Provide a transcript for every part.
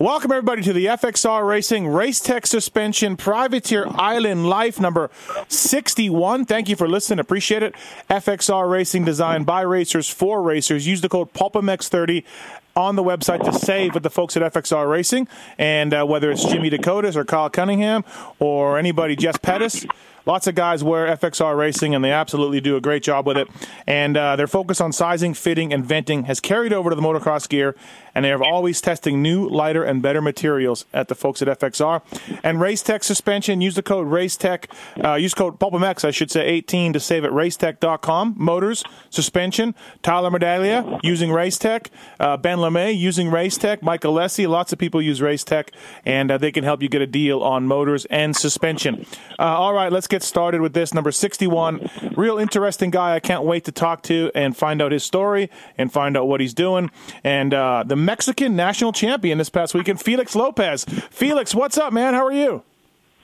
Welcome, everybody, to the FXR Racing Race Tech Suspension Privateer Island Life number 61. Thank you for listening. Appreciate it. FXR Racing designed by racers for racers. Use the code PulpMX30 on the website to save with the folks at FXR Racing. And uh, whether it's Jimmy Decotis or Kyle Cunningham or anybody, Jess Pettis, lots of guys wear FXR Racing, and they absolutely do a great job with it. And uh, their focus on sizing, fitting, and venting has carried over to the motocross gear, and they are always testing new, lighter, and better materials at the folks at FXR. And Race Tech suspension, use the code RaceTech, uh, use code PulpMX, I should say, 18 to save at racetech.com. Motors, suspension, Tyler Medaglia using Racetech, uh, Ben LeMay using Racetech, Michael Alessi, lots of people use Racetech, and uh, they can help you get a deal on motors and suspension. Uh, all right, let's get started with this. Number 61, real interesting guy. I can't wait to talk to and find out his story and find out what he's doing. And uh, the Mexican national champion this past weekend, Felix Lopez. Felix, what's up, man? How are you?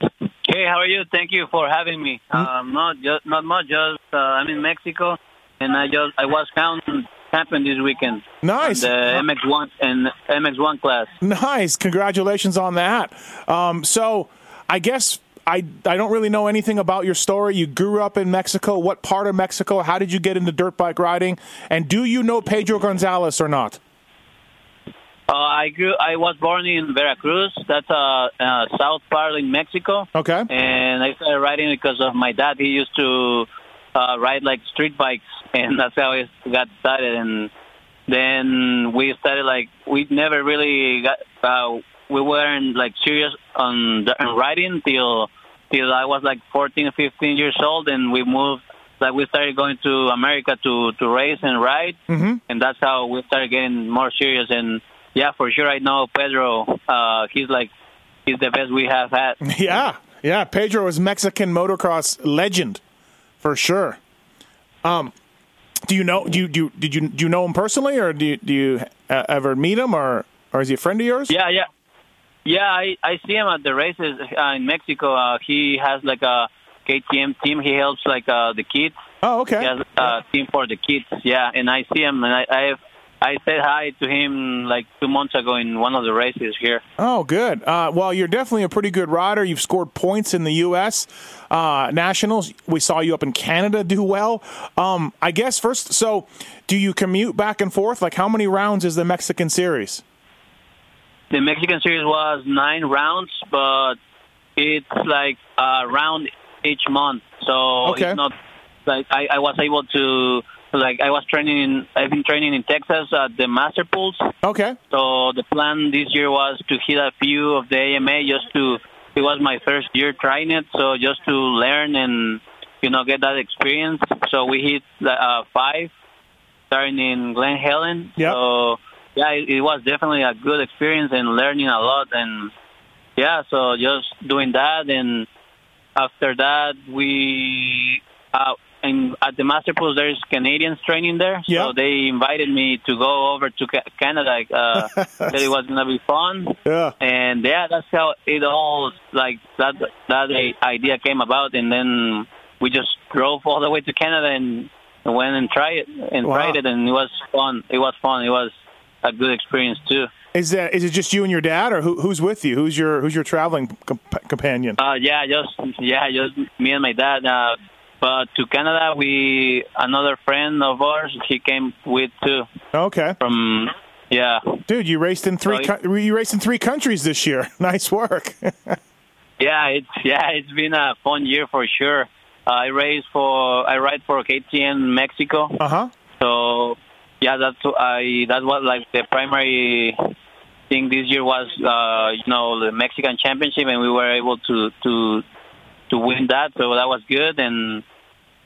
Hey, how are you? Thank you for having me. Um, not just not much. Just uh, I'm in Mexico, and I just I was found champion this weekend. Nice. The MX1 and MX1 class. Nice. Congratulations on that. Um, so, I guess I I don't really know anything about your story. You grew up in Mexico. What part of Mexico? How did you get into dirt bike riding? And do you know Pedro Gonzalez or not? Uh, I grew. I was born in Veracruz. That's uh, uh, south part in Mexico. Okay. And I started riding because of my dad. He used to uh, ride like street bikes, and that's how I got started. And then we started like we never really got. Uh, we weren't like serious on, the, on riding till till I was like 14 15 years old, and we moved. Like we started going to America to to race and ride, Mm-hmm. and that's how we started getting more serious. And yeah, for sure, I know Pedro. Uh, he's like he's the best we have had. Yeah, yeah. Pedro is Mexican motocross legend for sure. Um, do you know? Do you do you, did you do you know him personally, or do you, do you uh, ever meet him, or or is he a friend of yours? Yeah, yeah, yeah. I I see him at the races uh, in Mexico. Uh, he has like a KTM team. He helps like uh, the kids. Oh, okay. He has a team for the kids. Yeah, and I see him, and I I, I said hi to him like two months ago in one of the races here. Oh, good. Uh, well, you're definitely a pretty good rider. You've scored points in the U.S. Uh, nationals. We saw you up in Canada do well. Um, I guess first, so do you commute back and forth? Like, how many rounds is the Mexican series? The Mexican series was nine rounds, but it's like a round each month. So Okay. it's not like I, I was able to like I was training in I've been training in Texas at the Masterpools. Okay. So the plan this year was to hit a few of the AMA just to it was my first year trying it, so just to learn and you know get that experience. So we hit uh, five, starting in Glen Helen. Yep. So yeah, it, it was definitely a good experience and learning a lot. And yeah, so just doing that, and after that we uh, in at the Masterpools there's Canadians training there, Yeah. so they invited me to go over to Ca- Canada. Uh, said it was gonna be fun Yeah. and yeah, that's how it all like that that idea came about, and then we just drove all the way to Canada and went and tried it and Wow. tried it, and it was fun. It was fun. It was a good experience too. Is that is it just you and your dad, or who, who's with you? Who's your who's your traveling comp- companion? Uh, yeah, just yeah, just me and my dad. Uh, but to Canada, we another friend of ours. He came with too Okay, from yeah. dude, you raced in three co- you raced in three countries this year. Nice work. Yeah, it's yeah, it's been a fun year for sure. Uh, I race for I ride for KTM Mexico. uh huh. So yeah, that's I that was like the primary thing this year was uh, you know the Mexican Championship, and we were able to to to win that. So that was good, and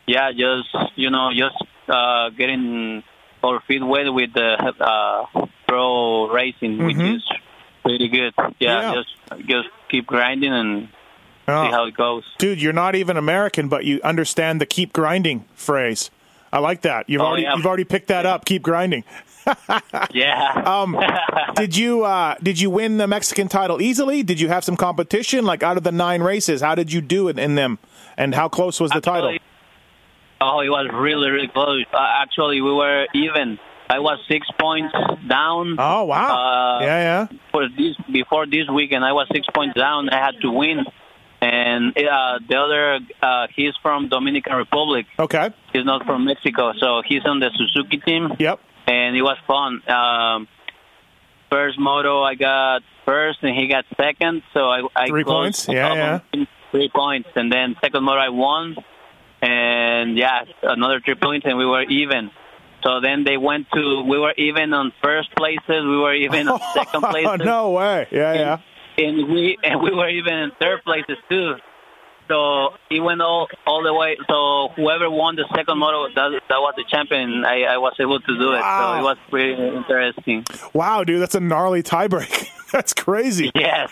yeah, just you know just uh, getting our feet wet with the uh, pro racing, which Mhm. is pretty good. Yeah, Yeah. just just keep grinding and Oh. see how it goes. Dude, you're not even American, but you understand the "keep grinding" phrase. I like that. You've Oh, already yeah. you've already picked that up. Keep grinding. Yeah. Um, did you uh, did you win the Mexican title easily? Did you have some competition? Like out of the nine races, how did you do it in them? And how close was the title? Oh, it was really, really close. Uh, actually, we were even I was six points down. Oh wow! Uh, yeah, yeah. For this before this weekend, I was six points down. I had to win, and uh, the other uh, he's from Dominican Republic. Okay. He's not from Mexico, so he's on the Suzuki team. Yep. And it was fun. Um, first moto, I got first, and he got second. So I, I three points. Yeah, yeah. Three points, and then second moto I won, and yeah, another three points, and we were even. So then they went to we were even on first places, we were even on second places. no way. Yeah, yeah. And we and we were even in third places too. So it went all all the way. So whoever won the second moto, that that was the champion. I, I was able to do it. Wow. So it was pretty interesting. Wow, dude, that's a gnarly tiebreak. that's crazy. Yes,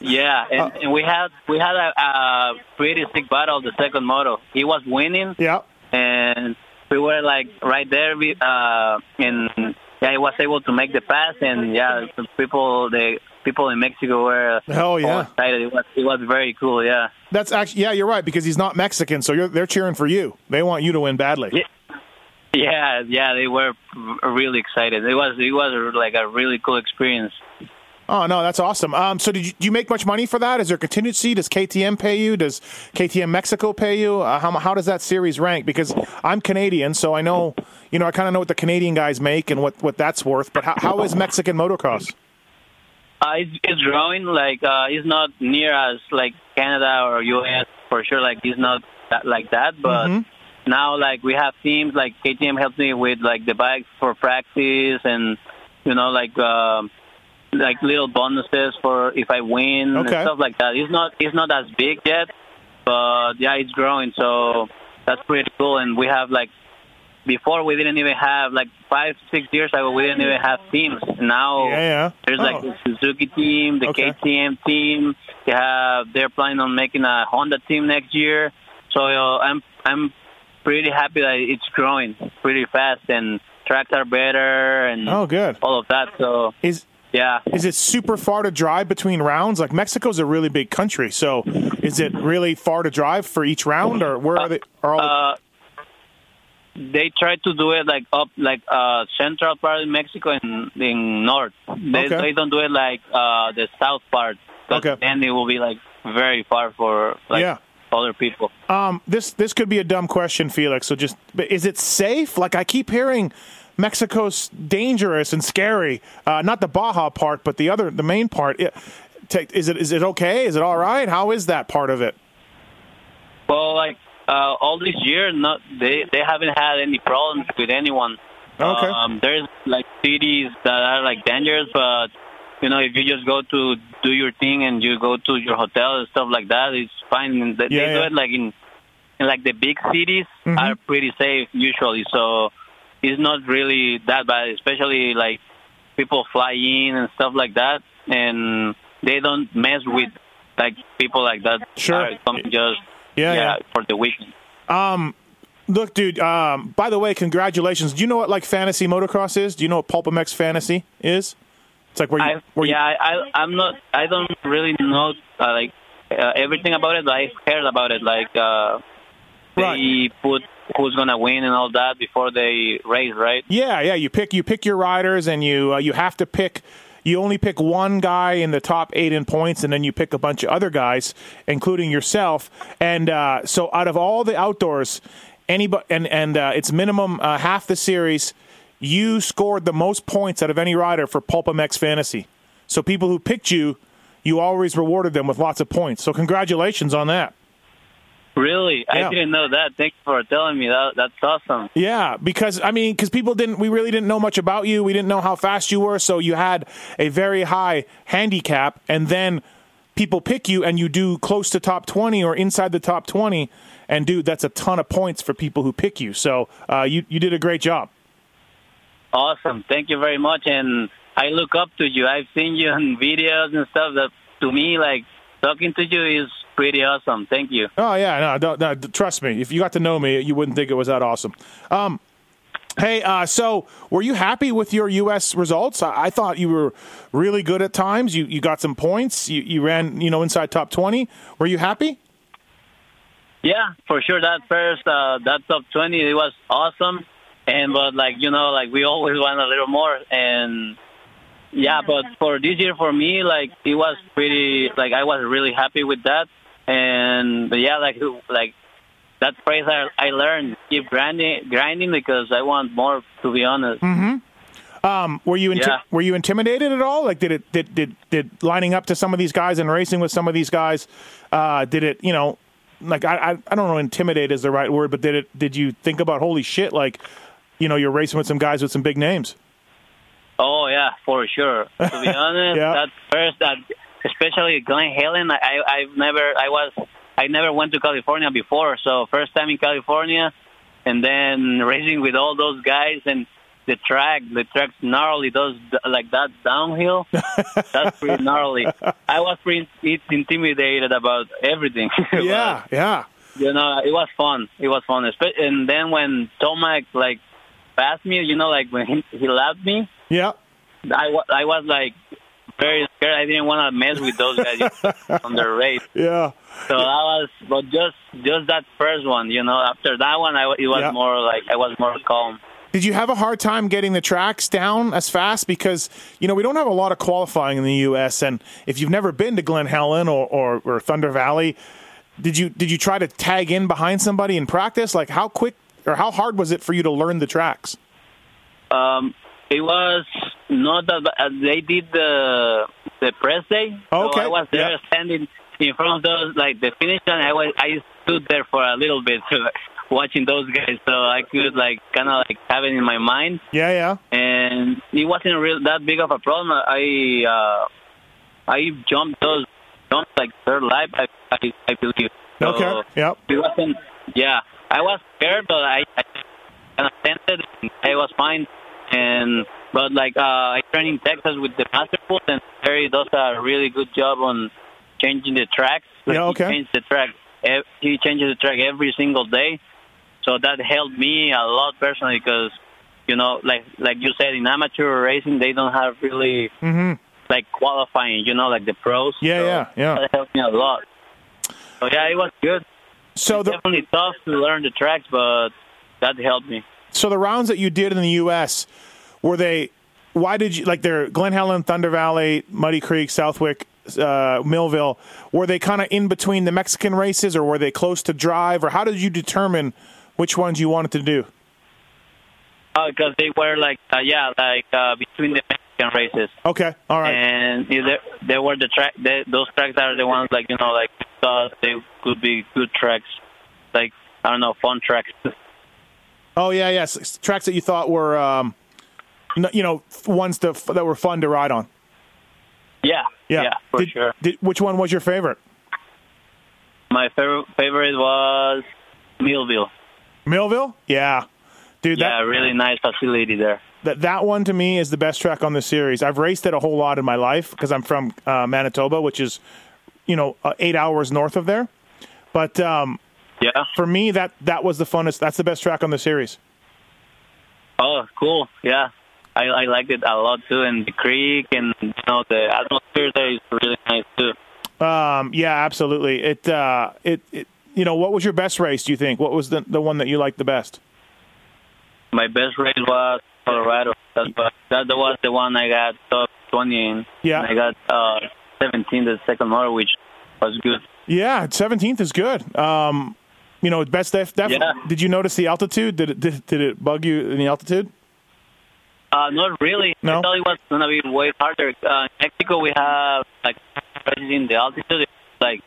yeah, and, and we had we had a, a pretty sick battle the second moto. He was winning, Yeah. and we were like right there. Uh, and yeah, he was able to make the pass, and yeah, people the people in Mexico were Hell yeah. excited. It was it was very cool. Yeah. That's actually yeah, you're right because he's not Mexican, so you're, they're cheering for you. They want you to win badly. Yeah. Yeah, yeah, they were really excited. It was it was like a really cool experience. Oh no, that's awesome. Um, so did you, do you make much money for that? Is there contingency? Does KTM pay you? Does KTM Mexico pay you? Uh, how how does that series rank? Because I'm Canadian, so I know you know I kind of know what the Canadian guys make and what, what that's worth. But how, how is Mexican motocross? Uh, it's, it's growing. Like uh, it's not near as like Canada or US for sure. Like it's not that, like that. But Mhm. now like we have teams like KTM helps me with like the bikes for practice and you know like um like little bonuses for if I win and stuff like that. It's not it's not as big yet, but yeah, it's growing. So that's pretty cool. And we have like before we didn't even have like five six years ago we didn't even have teams. Now Yeah, yeah. there's like Oh. the Suzuki team, the Okay. KTM team. They have they're planning on making a Honda team next year. So uh, I'm I'm pretty happy that it's growing pretty fast and tracks are better and Oh, good. all of that. So Is yeah, is it super far to drive between rounds? Like Mexico's a really big country, so is it really far to drive for each round, or where are they? Are all the, uh, they try to do it like up like uh central part of Mexico and in north. They Okay. they don't do it like uh the south part. Okay. Then it will be like very far for like Yeah. other people. Um, this this could be a dumb question, Felix. So just, but is it safe? Like I keep hearing, Mexico's dangerous and scary. Uh, not the Baja part, but the other, the main part. It, take, is it is it okay? Is it all right? How is that part of it? Well, like uh, all this year, not they they haven't had any problems with anyone. Okay. Um, there's like cities that are like dangerous, but you know, if you just go to do your thing and you go to your hotel and stuff like that, it's fine. They, Yeah, they do yeah. it like in, in like the big cities Mhm. are pretty safe usually. So it's not really that bad, especially like people fly in and stuff like that, and they don't mess with like people like that. Sure. are just Yeah, yeah, for the weekend. Um, look, dude. Um, by the way, congratulations. Do you know what like fantasy motocross is? Do you know what PulpMX Fantasy is? It's like where you, I, where you yeah, I, I, I'm not. I don't really know uh, like uh, everything about it. But I heard about it. Like uh, they Right. put who's gonna win and all that before they race, right? Yeah, yeah. You pick you pick your riders, and you uh, you have to pick. You only pick one guy in the top eight in points, and then you pick a bunch of other guys, including yourself. And uh, so, out of all the outdoors, anybody and and uh, it's minimum uh, half the series. You scored the most points out of any rider for Pulp PulpMX Fantasy. So people who picked you, you always rewarded them with lots of points. So congratulations on that. Really, Yeah. I didn't know that. Thanks for telling me. That that's awesome. Yeah, because I mean, because people didn't, we really didn't know much about you. We didn't know how fast you were, so you had a very high handicap, and then people pick you, and you do close to top twenty or inside the top twenty, and dude, that's a ton of points for people who pick you. So uh, you you did a great job. Awesome. Thank you very much. And I look up to you. I've seen you in videos and stuff. That to me, like talking to you is pretty awesome. Thank you. Oh yeah, no, don't, no, trust me. If you got to know me, you wouldn't think it was that awesome. Um, hey, uh, so were you happy with your U.S. results? I, I thought you were really good at times. You you got some points. You you ran you know inside top twenty. Were you happy? Yeah, for sure. That first, uh, that top 20, it was awesome. and but like you know, like we always want a little more, and yeah. But for this year, for me, like it was pretty, like I was really happy with that, and but yeah, like like that phrase I, I learned, keep grinding, grinding because I want more. To be honest. Mm-hmm. Um, were you inti- Yeah. were you intimidated at all? Like, did it did, did did lining up to some of these guys and racing with some of these guys? Uh, did it you know? Like I, I I don't know intimidate is the right word, but did it did you think about holy shit like you know you're racing with some guys with some big names? Oh yeah, for sure. To be honest, Yeah. that first that especially Glen Helen, I I've never I was I never went to California before, so first time in California, and then racing with all those guys and the track, the track's gnarly. Those like that downhill, that's pretty gnarly. I was pretty intimidated about everything. yeah, yeah. you know, it was fun. It was fun. And then when Tomac like passed me, you know, like when he, he lapped me, Yeah. I, wa- I was like very scared. I didn't want to mess with those guys on the race. Yeah. So I was, but just just that first one, you know. After that one, I it was Yeah. more like I was more calm. Did you have a hard time getting the tracks down as fast? Because, you know, we don't have a lot of qualifying in the U.S. And if you've never been to Glen Helen or, or, or Thunder Valley, did you did you try to tag in behind somebody in practice? Like, how quick or how hard was it for you to learn the tracks? Um, it was not that bad. Uh, they did the the press day. Okay, So I was there yeah. standing in front of those like the finish line. I was I stood there for a little bit watching those guys, so I could like kind of like have it in my mind. Yeah, yeah. and it wasn't real that big of a problem. I uh, I jumped those jumps like third lap, I I, I believe. So Okay. Yep. It wasn't. Yeah, I was scared, but I, I kind of tempted. I was fine, and but like uh, I trained in Texas with the Master Pool, and Terry does a really good job on changing the tracks. Like, Yeah, okay. He changed the track. He changes the track every single day, so that helped me a lot personally because you know, like like you said, in amateur racing, they don't have really Mm-hmm. like qualifying. You know, like the pros. Yeah, So yeah, yeah. That helped me a lot. So yeah, it was good. So the Definitely tough to learn the tracks, but that helped me. so the rounds that you did in the U.S. were they? Why did you like? They're Glen Helen, Thunder Valley, Muddy Creek, Southwick, uh, Millville. Were they kind of in between the Mexican races, or were they close to drive, or how did you determine which ones you wanted to do? Because they were like, uh, yeah, like uh, between the Mexican races, Okay, all right. and there, there were the track. The, those tracks are the ones like you know, like thought they could be good tracks, like I don't know, fun tracks. Oh yeah, yes, tracks that you thought were, um, you know, ones to, that were fun to ride on. Yeah, Yeah, yeah, for Did- sure. Did, which one was your favorite? My favorite favorite was Millville. Millville? Yeah, dude. Yeah, That, really nice facility there. that that one to me is the best track on the series. I've raced it a whole lot in my life because I'm from uh, Manitoba, which is, you know, uh, eight hours north of there. But um, Yeah. for me, that that was the funnest. That's the best track on the series. Oh, cool. Yeah. I, I liked it a lot too, and the creek and you know the atmosphere there is really nice too. Um, yeah, absolutely. It, uh, it, it, you know, what was your best race? Do you think? What was the the one that you liked the best? My best race was Colorado. That was, that was the one I got top 20 in. Yeah. And I got uh, 17 the second moto, which was good. Yeah, seventeenth is good. Um, you know, best def. def- Yeah. Did you notice the altitude? Did it did, did it bug you in the altitude? Uh, not really. No? I thought it was gonna be way harder. Uh, in Mexico, we have like in the altitude. Like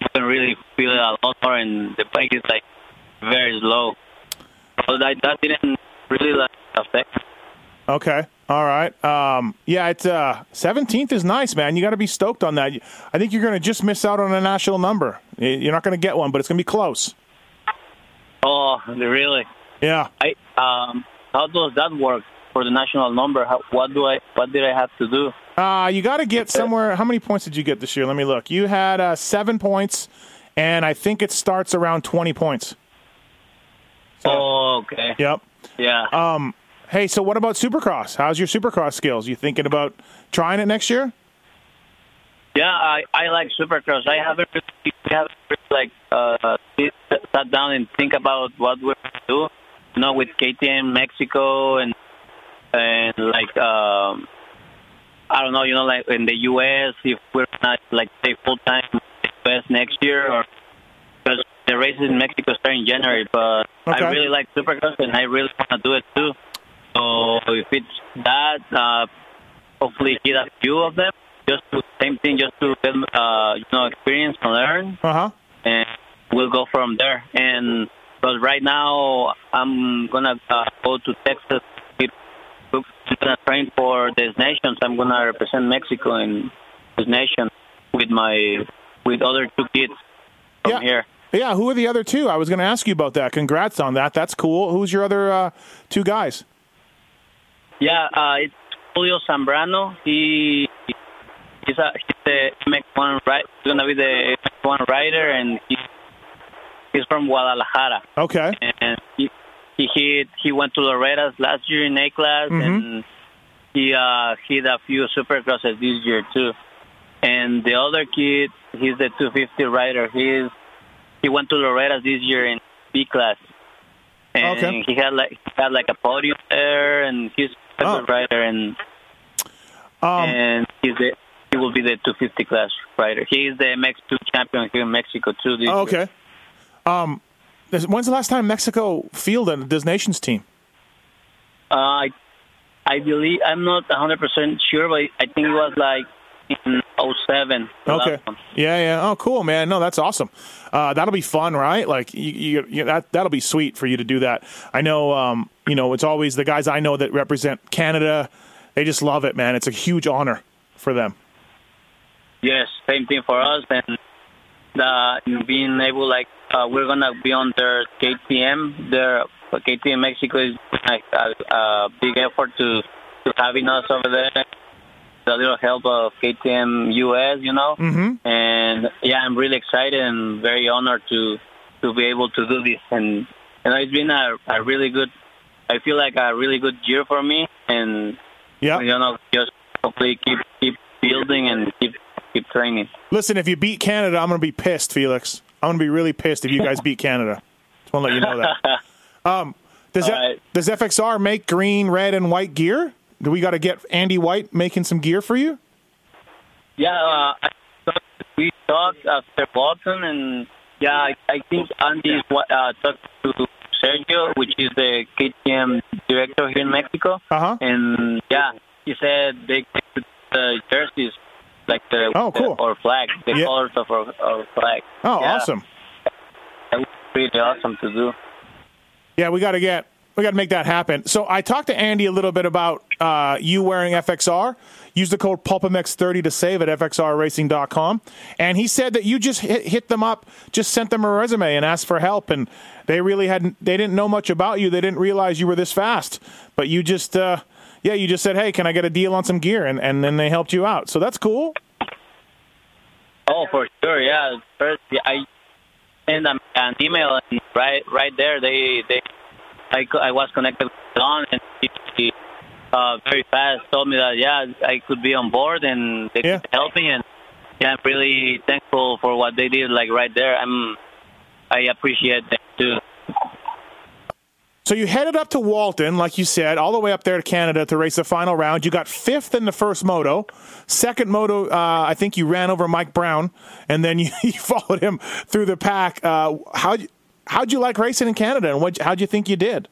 you can really feel it a lot more, and the bike is like very slow. So that that didn't really like affect. Okay. All right. Um, yeah, it's uh, 17th is nice, man. You got to be stoked on that. I think you're going to just miss out on a national number. You're not going to get one, but it's going to be close. Oh, really? Yeah. I um, how does that work for the national number? How, what do I what did I have to do? Uh, you got to get somewhere. How many points did you get this year? Let me look. You had uh, seven points, and I think it starts around 20 points. So- Oh, okay. Yep. Yeah. Um, hey, so what about Supercross? How's your Supercross skills? You thinking about trying it next year? Yeah, I I like Supercross. I haven't really, haven't really like uh sit- sat down and think about what we're gonna do you know, with KTM Mexico and and like um, I don't know, you know, like in the U.S. if we're not like stay full time in the U.S. next year or because the races in Mexico start in January. But Okay. I really like Supercross and I really want to do it too. So if it's that, uh, hopefully hit a few of them. Just to, same thing, just to get uh, you know experience and learn Uh huh. and we'll go from there. And but right now, I'm gonna uh, go to Texas. I'm gonna train for these nations. I'm gonna represent Mexico in this nation with my with other two kids from Yeah. here. Yeah. Who are the other two? I was going to ask you about that. Congrats on that. That's cool. Who's your other uh, two guys? Yeah, uh, it's Julio Zambrano. He he's a he's the MX1 right. He's gonna be the MX1 rider, and he, he's from Guadalajara. Okay. and he he hit he went to Loretta's last year in A class Mhm. and he uh hit a few supercrosses this year too. And the other kid, he's the 250 rider. He's he went to Loretta's this year in B class, and Okay. he had like he had like a podium there, and he's a Oh. good rider, and Um, and he's the he will be the 250 class rider. He is the MX2 champion here in Mexico too. This oh, year. okay. Um, when's the last time Mexico fielded this nation's team? Uh, I, I believe I'm not 100 percent sure, but I think it was like in 07. Okay. Yeah, yeah. Oh, cool, man. No, that's awesome. Uh, that'll be fun, right? Like, you, you, you, that that'll be sweet for you to do that. I know, um, you know, it's always the guys I know that represent Canada. They just love it, man. It's a huge honor for them. Yes, same thing for us, and the being able like uh, we're gonna be on their KTM. Their KTM Mexico is like a, a big effort to to having us over there. The little help of KTM US, you know. Mm-hmm. and yeah, I'm really excited and very honored to to be able to do this. And and it's been a, a really good. I feel like a really good year for me, and Yeah. you know, just hopefully keep keep building and keep keep training. Listen, if you beat Canada, I'm going to be pissed, Felix. I'm going to be really pissed if you guys beat Canada. Just want to let you know that. Um, does that, right. does FXR make green, red, and white gear? Do we got to get Andy White making some gear for you? Yeah, uh, we talked after Walton, and yeah, I, I think Andy uh, talked to Sergio, which is the KTM director here in Mexico. Uh huh. and yeah, he said they the jerseys like the Oh, cool. our flag, the Yeah. colors of our, our flag. Oh, Yeah. awesome. That was pretty awesome to do. Yeah, we got to get we got to make that happen. So I talked to Andy a little bit about uh, you wearing FXR. Use the code PulpMX30 to save at FXRRacing.com. And he said that you just hit, hit them up, just sent them a resume and asked for help. And they really hadn't, they didn't know much about you. They didn't realize you were this fast. But you just, uh, yeah, you just said, hey, can I get a deal on some gear? And, and then they helped you out. So that's cool. Oh, for sure, yeah. First, yeah, I sent them an email, and right, right there, they, they, I, I was connected with Don, and he, he uh, very fast told me that yeah, I could be on board, and they Yeah. could help me, and yeah, I'm really thankful for what they did, like right there. I'm, I appreciate them too. So you headed up to Walton, like you said, all the way up there to Canada to race the final round. You got fifth in the first moto. Second moto, uh, I think you ran over Mike Brown, and then you, you followed him through the pack. Uh, how'd, you, how'd you like racing in Canada, and what, how'd you think you did?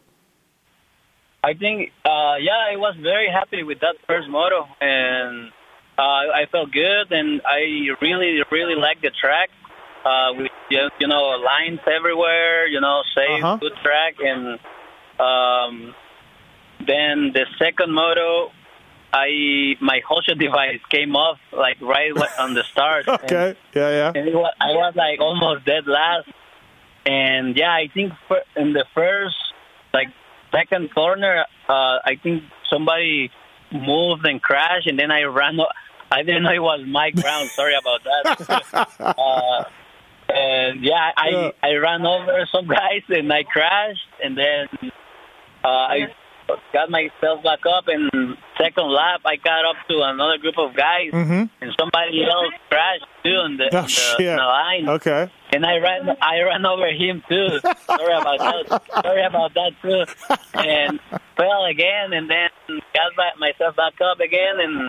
I think, uh, yeah, I was very happy with that first moto, and uh, I felt good, and I really, really liked the track. Uh, with you you know lines everywhere, you know, safe, Uh-huh. good track, and um, then the second moto, I my holeshot device came off like right on the start. and- Okay, yeah, yeah. and it was, I was like almost dead last. And yeah, I think in the first, like second corner, uh, I think somebody moved and crashed, and then I ran. I didn't know it was Mike Brown. Sorry about that. uh, and yeah, I Yeah. I ran over some guys and I crashed, and then uh, I got myself back up and second lap, I got up to another group of guys, Mhm. and somebody else crashed too in the, Oh, in the, in the line. Okay. And I ran, I ran over him too. Sorry about that. Sorry about that too. And fell again, and then got back, myself back up again, and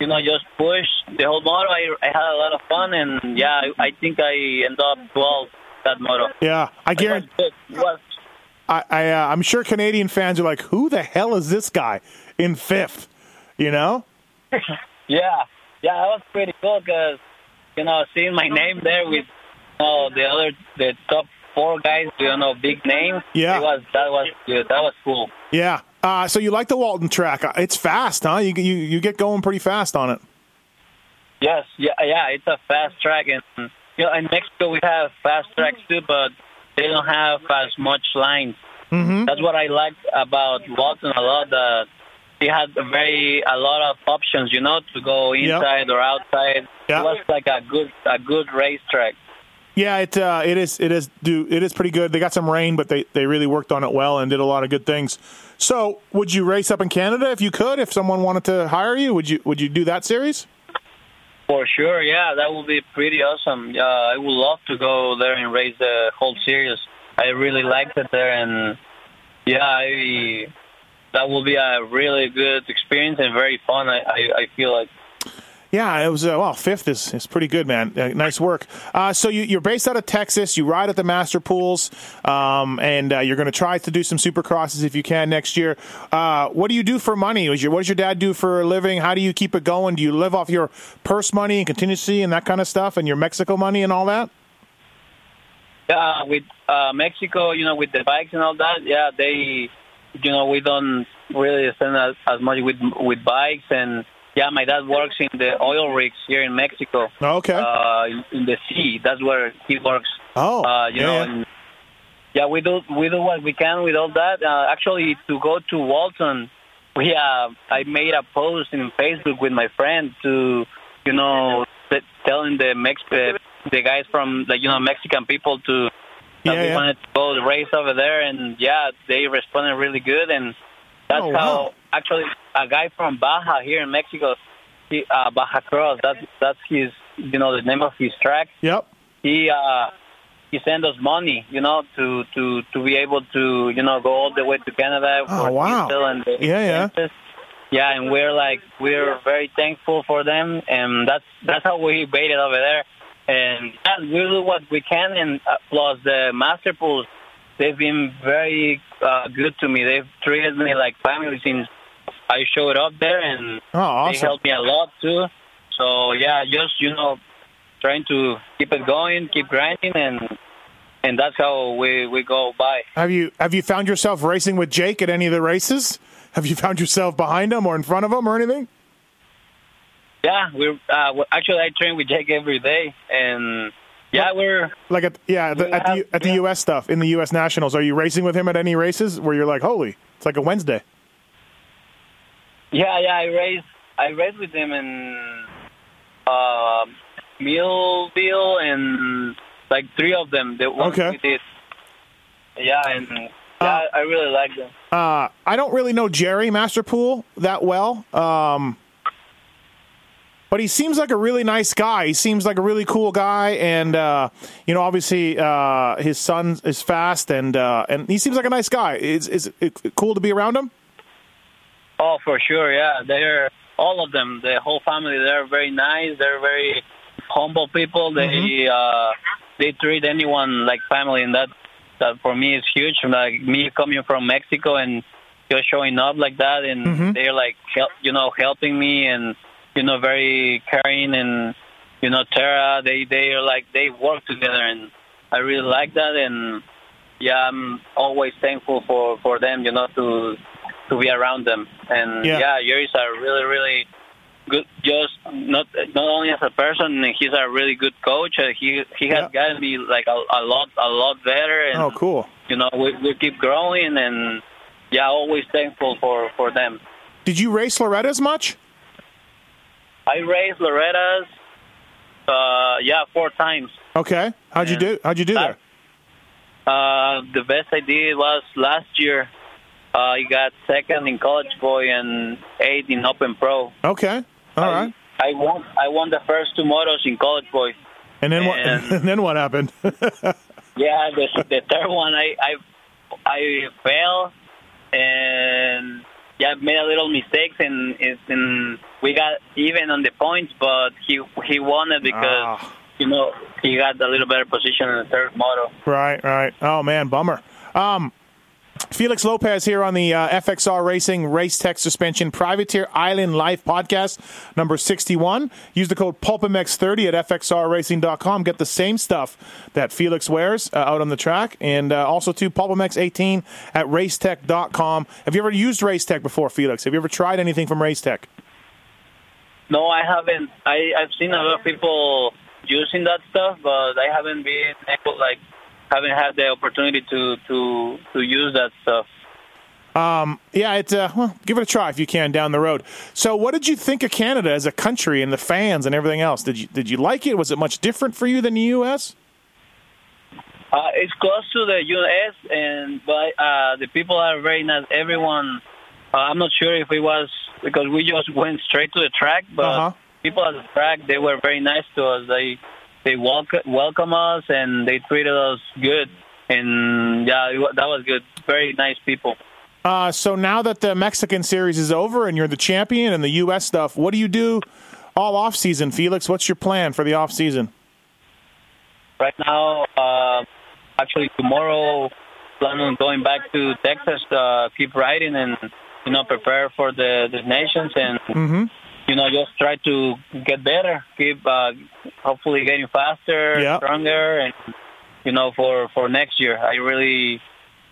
you know just pushed the whole moto. I, I had a lot of fun, and yeah, I, I think I ended up 12 that moto. Yeah, I guarantee. It was I, I uh, I'm sure Canadian fans are like, "Who the hell is this guy in fifth? You know? Yeah, yeah, that was pretty cool because you know seeing my name there with you know, the other the top four guys, you know, big names. Yeah. it was that was good. That was cool. Yeah. Uh, so you like the Walton track? Uh, It's fast, huh? You you you get going pretty fast on it. Yes, yeah, yeah, it's a fast track, and you know, in Mexico we have fast tracks too, but they don't have as much lines. Mm-hmm. That's what I like about Walton a lot. That he had a very a lot of options, you know, to go Yep. inside or outside. Yeah. It was like a good a good racetrack. Yeah, it uh, it is it is do it is pretty good. They got some rain, but they they really worked on it well and did a lot of good things. So, would you race up in Canada if you could? If someone wanted to hire you, would you would you do that series? For sure, yeah, that would be pretty awesome. Uh, I would love to go there and race the whole series. I really liked it there, and yeah, I, that will be a really good experience and very fun. I, I, I feel like. Yeah, it was uh, well fifth is, is pretty good, man. Uh, nice work. Uh, so you, you're based out of Texas. You ride at the Masterpools, um, and uh, you're going to try to do some Supercrosses if you can next year. Uh, what do you do for money? Your, what does your dad do for a living? How do you keep it going? Do you live off your purse money and contingency and that kind of stuff, and your Mexico money and all that? Yeah, with uh, Mexico, you know, with the bikes and all that, yeah, they, you know, we don't really spend as, as much with with bikes, and yeah, my dad works in the oil rigs here in Mexico. Okay. Uh, in, the sea, that's where he works. oh, uh, you yeah, know, yeah. and yeah, we do we do what we can with all that. Uh, actually, to go to Walton, we uh, I made a post in Facebook with my friend to, you know, t- telling the Mex the, the guys from the you know Mexican people to that Yeah, we yeah. wanted to go the race over there, and yeah, they responded really good, and that's Oh, how wow. Actually a guy from Baja here in Mexico, he, uh, Baja Cross, that's that's his you know the name of his track Yep. he uh he sent us money, you know, to to to be able to you know go all the way to Canada Oh, for wow. and the Yeah, yeah. Yeah, and we're like we're very thankful for them, and that's that's how we made it over there. And yeah, we do what we can, and uh, plus the Masterpools, they've been very uh, good to me. They've treated me like family since I showed up there, and Oh, they awesome. helped me a lot too. So yeah, just you know, trying to keep it going, keep grinding, and and that's how we we go by. Have you have you found yourself racing with Jake at any of the races? Have you found yourself behind him or in front of him or anything? Yeah, we're uh, actually I train with Jake every day, and yeah, we're Like at yeah, the, at the at the yeah. U.S. stuff in the U.S. Nationals. Are you racing with him at any races where you're like, holy, it's like a Wednesday? Yeah yeah I race I race with him in uh, Millville and like three of them. The ones Okay. we did. Yeah, and yeah, I really like them. Uh, I don't really know Jerry Masterpool that well, um, but he seems like a really nice guy. He seems like a really cool guy, and uh, you know, obviously, uh, his son is fast, and uh, and he seems like a nice guy. Is is it cool to be around him? Oh, for sure, yeah. They're all of them. The whole family. They're very nice. They're very humble people. They uh, they treat anyone like family, and that that for me is huge. Like me coming from Mexico and just showing up like that, and Mhm. they're like help, you know helping me and you know very caring and you know Tara. They they are like they work together, and I really like that. And yeah, I'm always thankful for for them. You know to to be around them. And Yeah. yeah, Yuri's a really, really good. Just not not only as a person, he's a really good coach. Uh, he he has Yeah. gotten me like a, a lot, a lot better. And Oh, cool. you know, we we keep growing, and yeah, always thankful for for them. Did you race Loretta's much? I raced Loretta's, uh, yeah, four times. Okay. How'd you do? How'd you do there? Uh, the best I did was last year. Uh, he got second in College Boy and eighth in Open Pro. Okay. All I, right. I won. I won the first two motos in College Boy. And then what? and- then what happened? Yeah, the, the third one I I I fell and yeah made a little mistakes and it's and we got even on the points, but he he won it because Ah. you know he got a little better position in the third moto. right. Right. Oh man, bummer. Um, Felix Lopez here on the uh, FXR Racing Race Tech Suspension Privateer Island Life podcast, number 61. Use the code PulpMX30 at FXRRacing.com. Get the same stuff that Felix wears uh, out on the track. And uh, also to PulpMX18 at Racetech.com. Have you ever used Racetech before, Felix? Have you ever tried anything from Racetech? No, I haven't. I I've seen a lot of people using that stuff, but I haven't been able like haven't had the opportunity to to to use that stuff. Yeah, it's uh, well, give it a try if you can down the road. So, what did you think of Canada as a country and the fans and everything else? Did you did you like it? Was it much different for you than the U.S.? Uh, it's close to the U.S. and but uh, the people are very nice. Everyone, uh, I'm not sure if it was because we just went straight to the track, but Uh-huh. people at the track they were very nice to us. They they welcome welcome us and they treated us good. And yeah, that was good. Very nice people. Uh, so now that the Mexican series is over and you're the champion and the U.S. stuff, what do you do all off season, Felix? What's your plan for the off season? Right now, uh, actually tomorrow, plan on going back to Texas, uh, keep riding and you know prepare for the the nations and Mm-hmm. You know just try to get better, keep uh, hopefully getting faster, Yeah. stronger, and you know for for next year, I really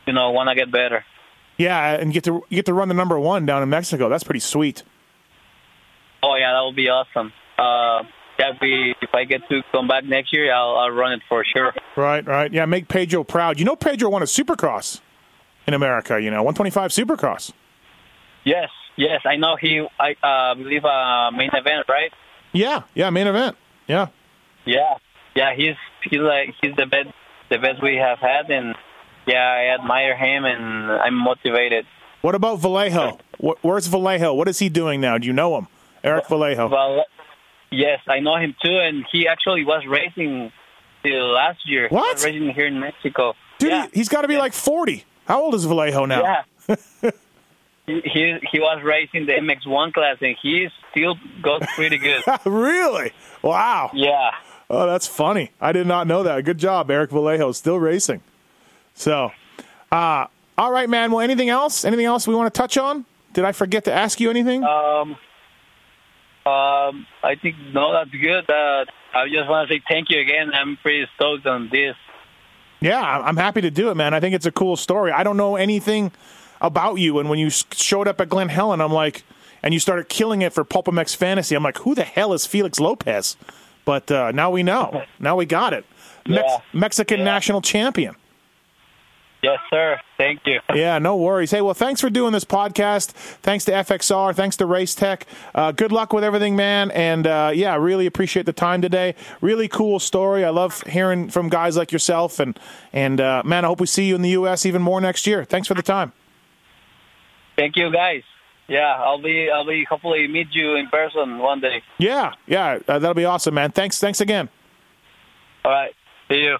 you know want to get better. Yeah, and get to you get to run the number one down in Mexico. That's pretty sweet. Oh yeah, that would be awesome. Uh, yeah, if, we, if I get to come back next year, I'll I'll run it for sure. Right, right. Yeah, make Pedro proud. You know, Pedro won a Supercross in America. You know, 125 Supercross. Yes, yes, I know he. I uh, believe uh, main event, right? Yeah, yeah, main event. Yeah. Yeah, yeah, he's he's like he's the best the best we have had, and yeah, I admire him, and I'm motivated. What about Vallejo? Where's Vallejo? What is he doing now? Do you know him? Eric Vallejo. Well, yes, I know him too, and he actually was racing till last year. He What? was racing here in Mexico. Dude, yeah, he, has got to be like 40. How old is Vallejo now? yeah. he, he was racing the MX1 class, and he still goes pretty good. really? Wow. yeah. Oh, that's funny. I did not know that. Good job, Eric Vallejo. Still racing. So, uh, all right, man. Well, anything else? Anything else we want to touch on? Did I forget to ask you anything? Um, um, I think no, that's good. Uh, I just want to say thank you again. I'm pretty stoked on this. Yeah, I'm happy to do it, man. I think it's a cool story. I don't know anything about you, and when you showed up at Glen Helen, I'm like, and you started killing it for PulpMX Fantasy. I'm like, who the hell is Felix Lopez? But uh, now we know. Now we got it. Mex- Yeah. Mexican Yeah. national champion. Yes, sir. Thank you. Yeah, no worries. Hey, well, thanks for doing this podcast. Thanks to FXR. Thanks to Race Tech. Uh, good luck with everything, man. And uh, yeah, really appreciate the time today. Really cool story. I love hearing from guys like yourself. And and uh, man, I hope we see you in the U.S. even more next year. Thanks for the time. Thank you, guys. Yeah, I'll be I'll be hopefully meet you in person one day. Yeah, yeah, uh, that'll be awesome, man. Thanks, thanks again. All right. See you.